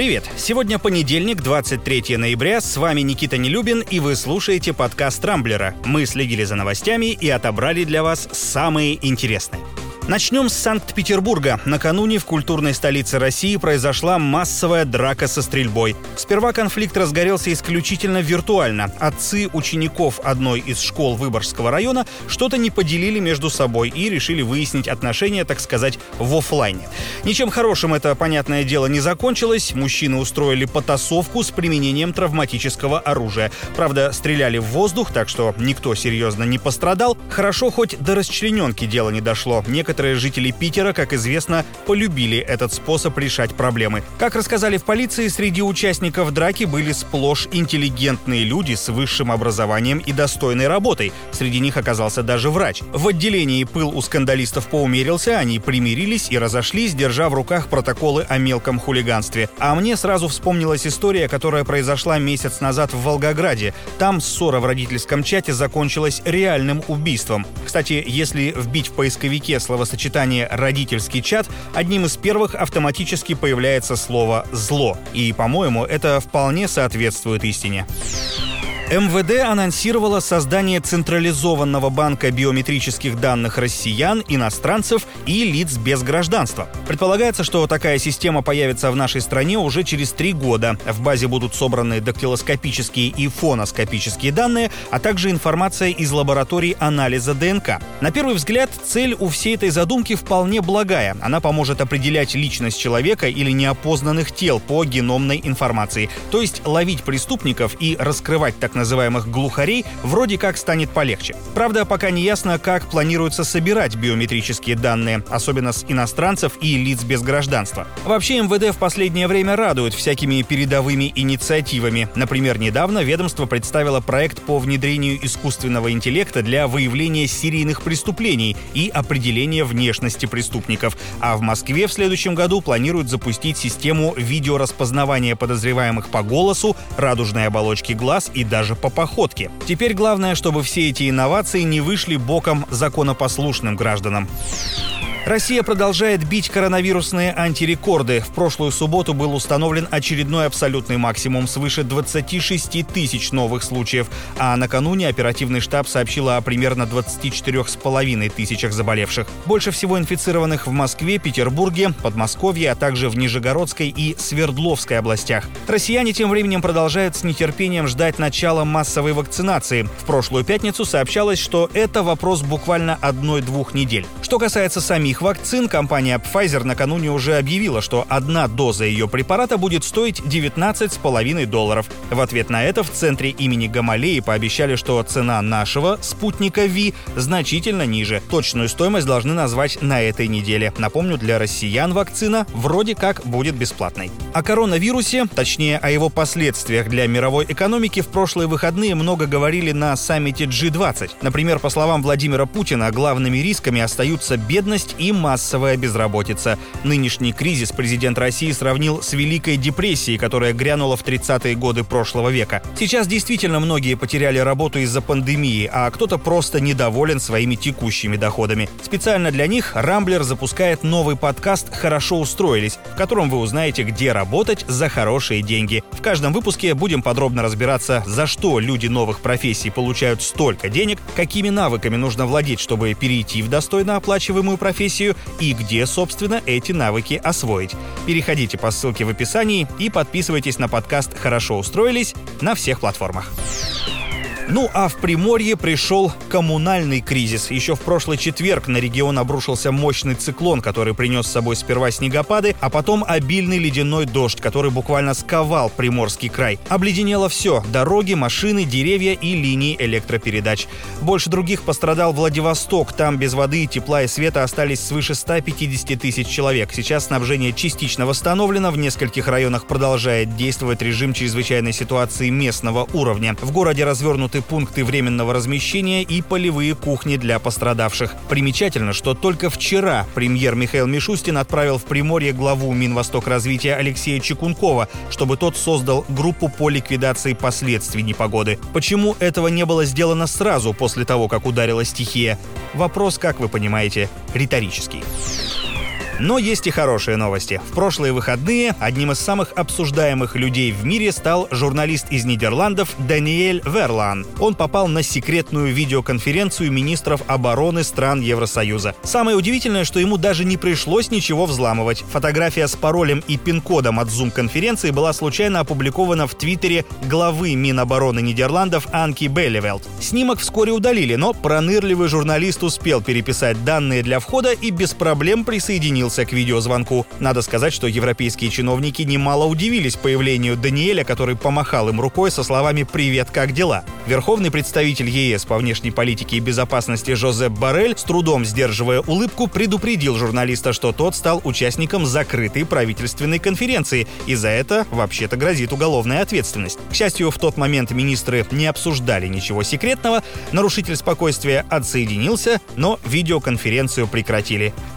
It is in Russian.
Привет! Сегодня понедельник, 23 ноября. С вами Никита Нелюбин, и вы слушаете подкаст «Трамблера». Мы следили за новостями и отобрали для вас самые интересные. Начнем с Санкт-Петербурга. Накануне в культурной столице России произошла массовая драка со стрельбой. Сперва конфликт разгорелся исключительно виртуально. Отцы учеников одной из школ Выборгского района что-то не поделили между собой и решили выяснить отношения, так сказать, в офлайне. Ничем хорошим это, понятное дело, не закончилось. Мужчины устроили потасовку с применением травматического оружия. Правда, стреляли в воздух, так что никто серьезно не пострадал. Хорошо, хоть до расчлененки дело не дошло. Некоторые Некоторые жители Питера, как известно, полюбили этот способ решать проблемы. Как рассказали в полиции, среди участников драки были сплошь интеллигентные люди с высшим образованием и достойной работой. Среди них оказался даже врач. В отделении пыл у скандалистов поумерился, они примирились и разошлись, держа в руках протоколы о мелком хулиганстве. А мне сразу вспомнилась история, которая произошла месяц назад в Волгограде. Там ссора в родительском чате закончилась реальным убийством. Кстати, если вбить в поисковике слово словосочетание «родительский чат» одним из первых автоматически появляется слово «зло». И, по-моему, это вполне соответствует истине. МВД анонсировало создание централизованного банка биометрических данных россиян, иностранцев и лиц без гражданства. Предполагается, что такая система появится в нашей стране уже через три года. В базе будут собраны дактилоскопические и фоноскопические данные, а также информация из лабораторий анализа ДНК. На первый взгляд, цель у всей этой задумки вполне благая. Она поможет определять личность человека или неопознанных тел по геномной информации, то есть ловить преступников и раскрывать так называемых глухарей вроде как станет полегче. Правда, пока не ясно, как планируется собирать биометрические данные, особенно с иностранцев и лиц без гражданства. Вообще МВД в последнее время радует всякими передовыми инициативами. Например, недавно ведомство представило проект по внедрению искусственного интеллекта для выявления серийных преступлений и определения внешности преступников. А в Москве в следующем году планируют запустить систему видеораспознавания подозреваемых по голосу, радужной оболочке глаз и даже даже по походке. Теперь главное, чтобы все эти инновации не вышли боком законопослушным гражданам. Россия продолжает бить коронавирусные антирекорды. В прошлую субботу был установлен очередной абсолютный максимум свыше 26 тысяч новых случаев, а накануне оперативный штаб сообщил о примерно 24,5 тысячах заболевших. Больше всего инфицированных в Москве, Петербурге, Подмосковье, а также в Нижегородской и Свердловской областях. Россияне тем временем продолжают с нетерпением ждать начала массовой вакцинации. В прошлую пятницу сообщалось, что это вопрос буквально одной-двух недель. Что касается самих самих вакцин компания Pfizer накануне уже объявила, что одна доза ее препарата будет стоить 19,5 долларов. В ответ на это в центре имени Гамалеи пообещали, что цена нашего спутника Ви значительно ниже. Точную стоимость должны назвать на этой неделе. Напомню, для россиян вакцина вроде как будет бесплатной. О коронавирусе, точнее о его последствиях для мировой экономики в прошлые выходные много говорили на саммите G20. Например, по словам Владимира Путина, главными рисками остаются бедность и массовая безработица. Нынешний кризис президент России сравнил с Великой депрессией, которая грянула в 30-е годы прошлого века. Сейчас действительно многие потеряли работу из-за пандемии, а кто-то просто недоволен своими текущими доходами. Специально для них Рамблер запускает новый подкаст «Хорошо устроились», в котором вы узнаете, где работать за хорошие деньги. В каждом выпуске будем подробно разбираться, за что люди новых профессий получают столько денег, какими навыками нужно владеть, чтобы перейти в достойно оплачиваемую профессию, профессию и где, собственно, эти навыки освоить. Переходите по ссылке в описании и подписывайтесь на подкаст «Хорошо устроились» на всех платформах. Ну а в Приморье пришел коммунальный кризис. Еще в прошлый четверг на регион обрушился мощный циклон, который принес с собой сперва снегопады, а потом обильный ледяной дождь, который буквально сковал Приморский край. Обледенело все – дороги, машины, деревья и линии электропередач. Больше других пострадал Владивосток. Там без воды, тепла и света остались свыше 150 тысяч человек. Сейчас снабжение частично восстановлено. В нескольких районах продолжает действовать режим чрезвычайной ситуации местного уровня. В городе развернуты открыты пункты временного размещения и полевые кухни для пострадавших. Примечательно, что только вчера премьер Михаил Мишустин отправил в Приморье главу Минвосток развития Алексея Чекункова, чтобы тот создал группу по ликвидации последствий непогоды. Почему этого не было сделано сразу после того, как ударила стихия? Вопрос, как вы понимаете, риторический. Но есть и хорошие новости. В прошлые выходные одним из самых обсуждаемых людей в мире стал журналист из Нидерландов Даниэль Верлан. Он попал на секретную видеоконференцию министров обороны стран Евросоюза. Самое удивительное, что ему даже не пришлось ничего взламывать. Фотография с паролем и пин-кодом от Zoom-конференции была случайно опубликована в Твиттере главы Минобороны Нидерландов Анки Белливелд. Снимок вскоре удалили, но пронырливый журналист успел переписать данные для входа и без проблем присоединился к видеозвонку. Надо сказать, что европейские чиновники немало удивились появлению Даниэля, который помахал им рукой со словами «Привет, как дела?». Верховный представитель ЕС по внешней политике и безопасности Жозеп Барель, с трудом сдерживая улыбку, предупредил журналиста, что тот стал участником закрытой правительственной конференции, и за это вообще-то грозит уголовная ответственность. К счастью, в тот момент министры не обсуждали ничего секретного, нарушитель спокойствия отсоединился, но видеоконференцию прекратили.